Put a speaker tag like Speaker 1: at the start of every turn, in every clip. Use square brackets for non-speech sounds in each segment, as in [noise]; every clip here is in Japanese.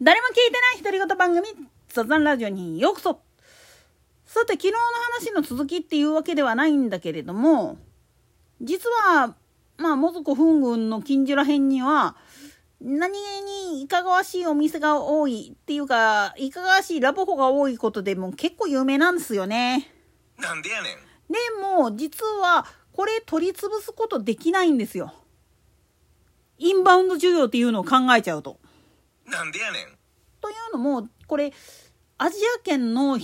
Speaker 1: 誰も聞いてない独り言番組雑談ラジオにようこそさて昨日の話の続きっていうわけではないんだけれども実はまあモズコ噴軍の近所ら辺には何気にいかがわしいお店が多いっていうかいかがわしいラブホが多いことでも結構有名なんですよね。
Speaker 2: なんでやねん。
Speaker 1: でも実はこれ取り潰すことできないんですよ。インバウンド需要っていうのを考えちゃうと。
Speaker 2: なんでやねん。
Speaker 1: というのもこれアジア圏の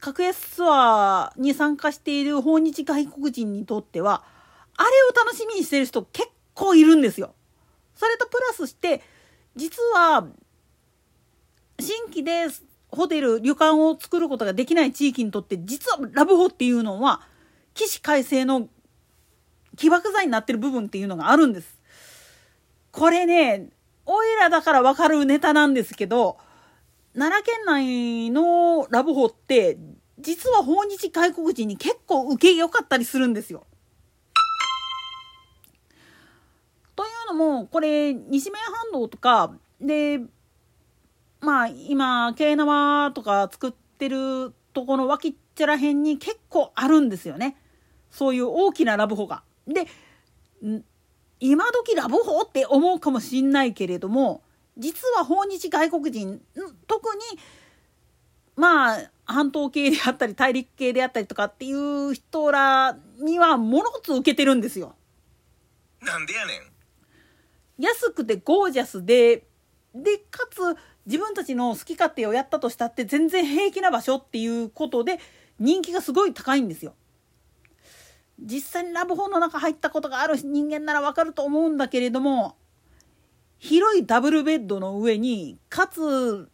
Speaker 1: 格安ツアーに参加している訪日外国人にとってはあれを楽しみにしてる人結構いるんですよ。それとプラスして実は新規でホテル旅館を作ることができない地域にとって実はラブホっていうのは起死回生の起爆剤になってる部分っていうのがあるんです。これねおいらだからわかるネタなんですけど奈良県内のラブホって実は訪日外国人に結構受け良かったりするんですよ。というのもこれ西面半島とかでまあ今京縄とか作ってるとこの脇っちゃらへんに結構あるんですよねそういう大きなラブホが。で今時ラブホって思うかもしんないけれども実は訪日外国人特にまあ半島系であったり大陸系であったりとかっていう人らにはものつ受けてるんですよ。
Speaker 2: なんでやねん。
Speaker 1: 安くてゴージャスででかつ自分たちの好き勝手をやったとしたって全然平気な場所っていうことで人気がすごい高いんですよ。実際にラブホの中入ったことがある人間ならわかると思うんだけれども広いダブルベッドの上にかつ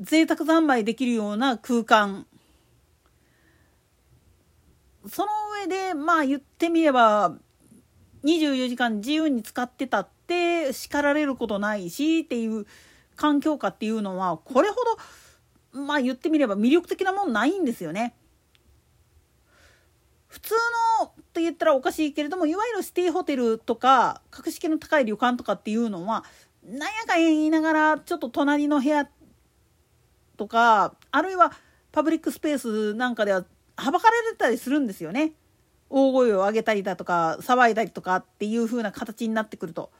Speaker 1: 贅沢三昧できるような空間その上でまあ言ってみれば24時間自由に使ってたって叱られることないしっていう環境下っていうのはこれほどまあ言ってみれば魅力的なもんないんですよね。普通のと言ったらおかしいけれどもいわゆるシティホテルとか格式の高い旅館とかっていうのはなんやかん言いながらちょっと隣の部屋とかあるいはパブリックスペースなんかでははばかられたりするんですよね。大声を上げたりだとか騒いだりとかっていう風な形になってくると。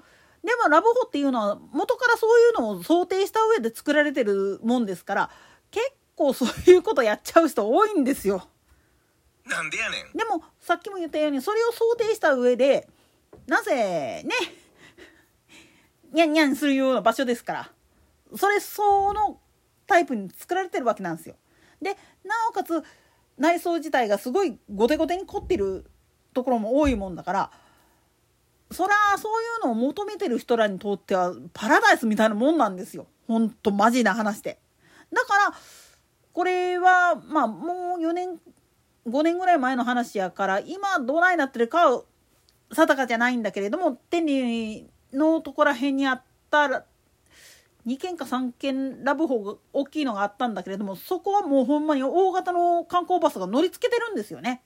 Speaker 1: でもラブホっていうのは元からそういうのを想定した上で作られてるもんですから結構そういうことやっちゃう人多いんですよ。
Speaker 2: なんでやねん。
Speaker 1: でもさっきも言ったようにそれを想定した上でなぜねニャンニャンするような場所ですからそれ相応のタイプに作られてるわけなんですよ。でなおかつ内装自体がすごいゴテゴテに凝ってるところも多いもんだからそりゃそういうのを求めてる人らにとってはパラダイスみたいなもんなんですよほんとマジな話で。だからこれはまあもう4年5年ぐらい前の話やから今どないなってるかは定かじゃないんだけれども天理のとこら辺にあったら2軒か3軒ラブホが大きいのがあったんだけれどもそこはもうほんまに大型の観光バスが乗りつけてるんですよね。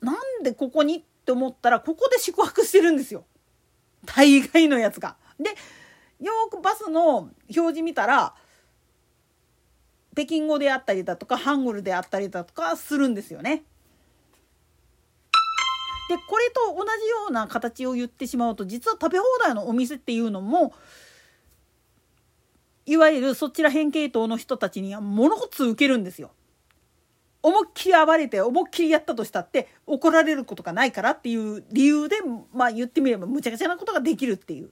Speaker 1: なんでここにって思ったらここで宿泊してるんですよ。大概のやつが。でよくバスの表示見たら北京語であったりだとかハングルであったりだとかするんですよね。でこれと同じような形を言ってしまうと実は食べ放題のお店っていうのもいわゆるそちら辺系統の人たちにはものごつ受けるんですよ。思いっきり暴れて思いっきりやったとしたって怒られることがないからっていう理由でまあ言ってみればむちゃくちゃなことができるっていう。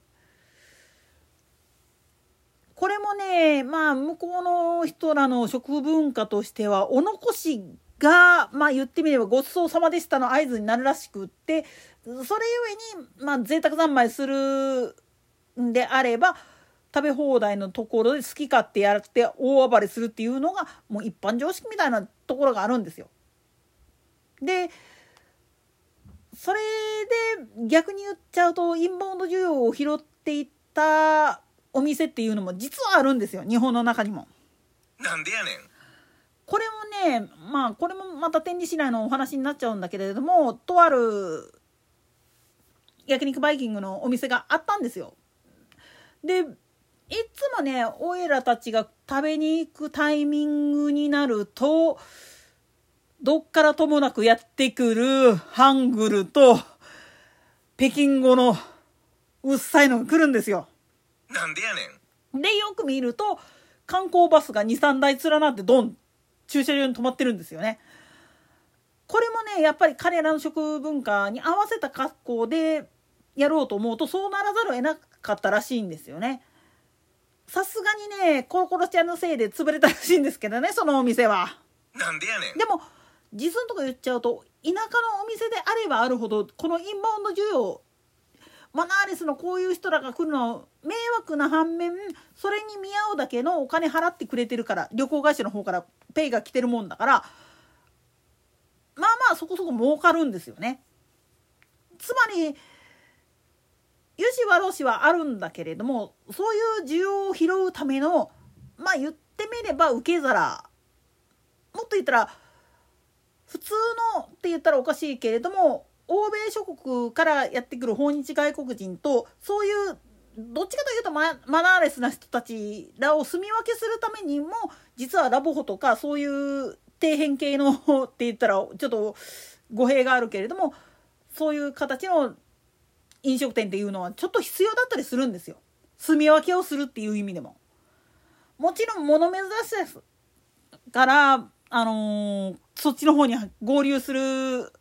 Speaker 1: これもねまあ向こうの人らの食文化としてはお残しがまあ言ってみればごちそうさまでしたの合図になるらしくってそれゆえにまあ贅沢三昧するんであれば食べ放題のところで好き勝手やって大暴れするっていうのがもう一般常識みたいなところがあるんですよ。でそれで逆に言っちゃうとインバウンド需要を拾っていったお店っていうのも実はあるんですよ日本の中にも。
Speaker 2: なんでやねん。
Speaker 1: これもねまあこれもまた天理市内のお話になっちゃうんだけれどもとある焼肉バイキングのお店があったんですよ。でいつもねおいらたちが食べに行くタイミングになるとどっからともなくやってくるハングルと北京語のうっさいのが来るんですよ。
Speaker 2: なんでやねん。
Speaker 1: でよく見ると観光バスが23台連なってドン駐車場に止まってるんですよね。これもねやっぱり彼らの食文化に合わせた格好でやろうと思うとそうならざるを得なかったらしいんですよね。さすがにねコロコロちゃんのせいで潰れたらしいんですけどねそのお店は。
Speaker 2: なんでやねん。
Speaker 1: でも実のとこ言っちゃうと田舎のお店であればあるほどこのインバウンド需要マナーレスのこういう人らが来るの迷惑な反面それに見合うだけのお金払ってくれてるから旅行会社の方からペイが来てるもんだからまあまあそこそこ儲かるんですよね。つまりよし悪しはあるんだけれどもそういう需要を拾うためのまあ言ってみれば受け皿もっと言ったら普通のって言ったらおかしいけれども欧米諸国からやってくる訪日外国人とそういうどっちかというとママナーレスな人たちらを住み分けするためにも実はラボホとかそういう底辺系のって言ったらちょっと語弊があるけれどもそういう形の飲食店っていうのはちょっと必要だったりするんですよ。住み分けをするっていう意味でも。もちろん物珍しいですからあのー、そっちの方に合流する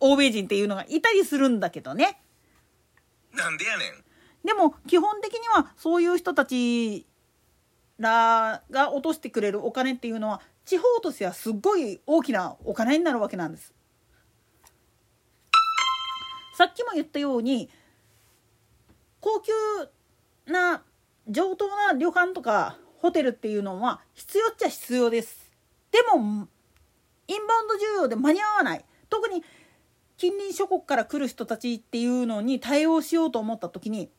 Speaker 1: 欧米人っていうのがいたりするんだけどね。
Speaker 2: なんでやねん。
Speaker 1: でも基本的にはそういう人たちらが落としてくれるお金っていうのは地方としてはすっごい大きなお金になるわけなんです。さっきも言ったように高級な上等な旅館とかホテルっていうのは必要っちゃ必要です。でもインバウンド需要で間に合わない特に近隣諸国から来る人たちっていうのに対応しようと思った時に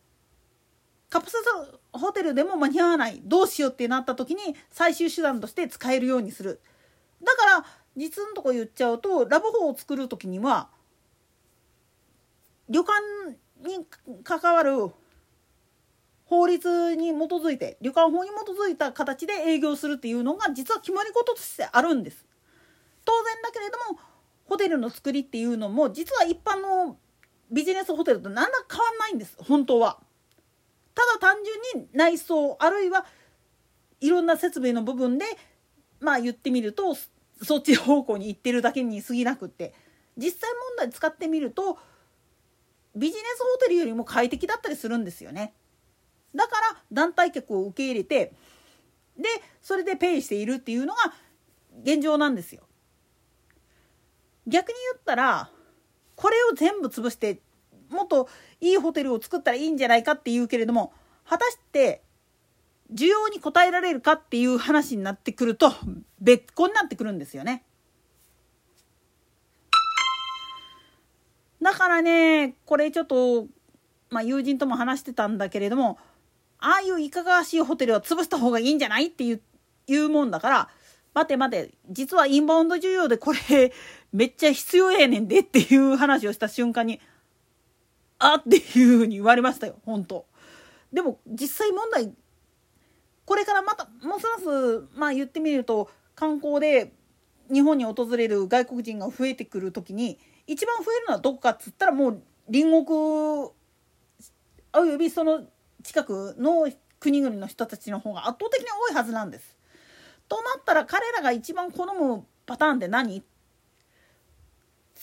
Speaker 1: カプセルホテルでも間に合わないどうしようってなった時に最終手段として使えるようにするだから実のとこ言っちゃうとラブホを作る時には旅館に関わる法律に基づいて旅館法に基づいた形で営業するっていうのが実は決まり事としてあるんです。当然だけれどもホテルの作りっていうのも実は一般のビジネスホテルと何ら変わんないんです本当は。ただ単純に内装あるいはいろんな設備の部分でまあ言ってみるとそっち方向に行ってるだけに過ぎなくって実際問題使ってみるとビジネスホテルよりも快適だったりするんですよね。だから団体客を受け入れてでそれでペイしているっていうのが現状なんですよ。逆に言ったらこれを全部潰してもっといいホテルを作ったらいいんじゃないかっていうけれども果たして需要に応えられるかっていう話になってくると別個になってくるんですよね。だからねこれちょっと、まあ、友人とも話してたんだけれどもああいういかがわしいホテルは潰した方がいいんじゃないっていういうもんだから待て待て実はインバウンド需要でこれめっちゃ必要やねんでっていう話をした瞬間に [laughs] あっていうふうに言われましたよ本当でも実際問題これからまたもうすますまあ言ってみると観光で日本に訪れる外国人が増えてくる時に一番増えるのはどこかっつったらもう隣国およびその近くの国々の人たちの方が圧倒的に多いはずなんです。となったら彼らが一番好むパターンって何？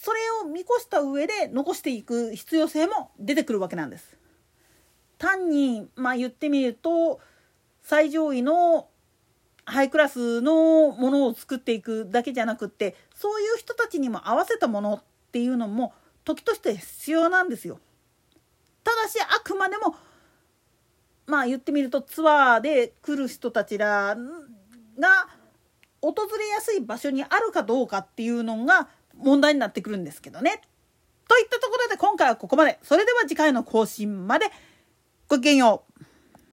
Speaker 1: それを見越した上で残していく必要性も出てくるわけなんです。単にまあ言ってみると最上位のハイクラスのものを作っていくだけじゃなくってそういう人たちにも合わせたものっていうのも時として必要なんですよ。ただしあくまでもまあ言ってみるとツアーで来る人たちらが訪れやすい場所にあるかどうかっていうのが問題になってくるんですけどね。といったところで今回はここまで。それでは次回の更新までごきげんよう。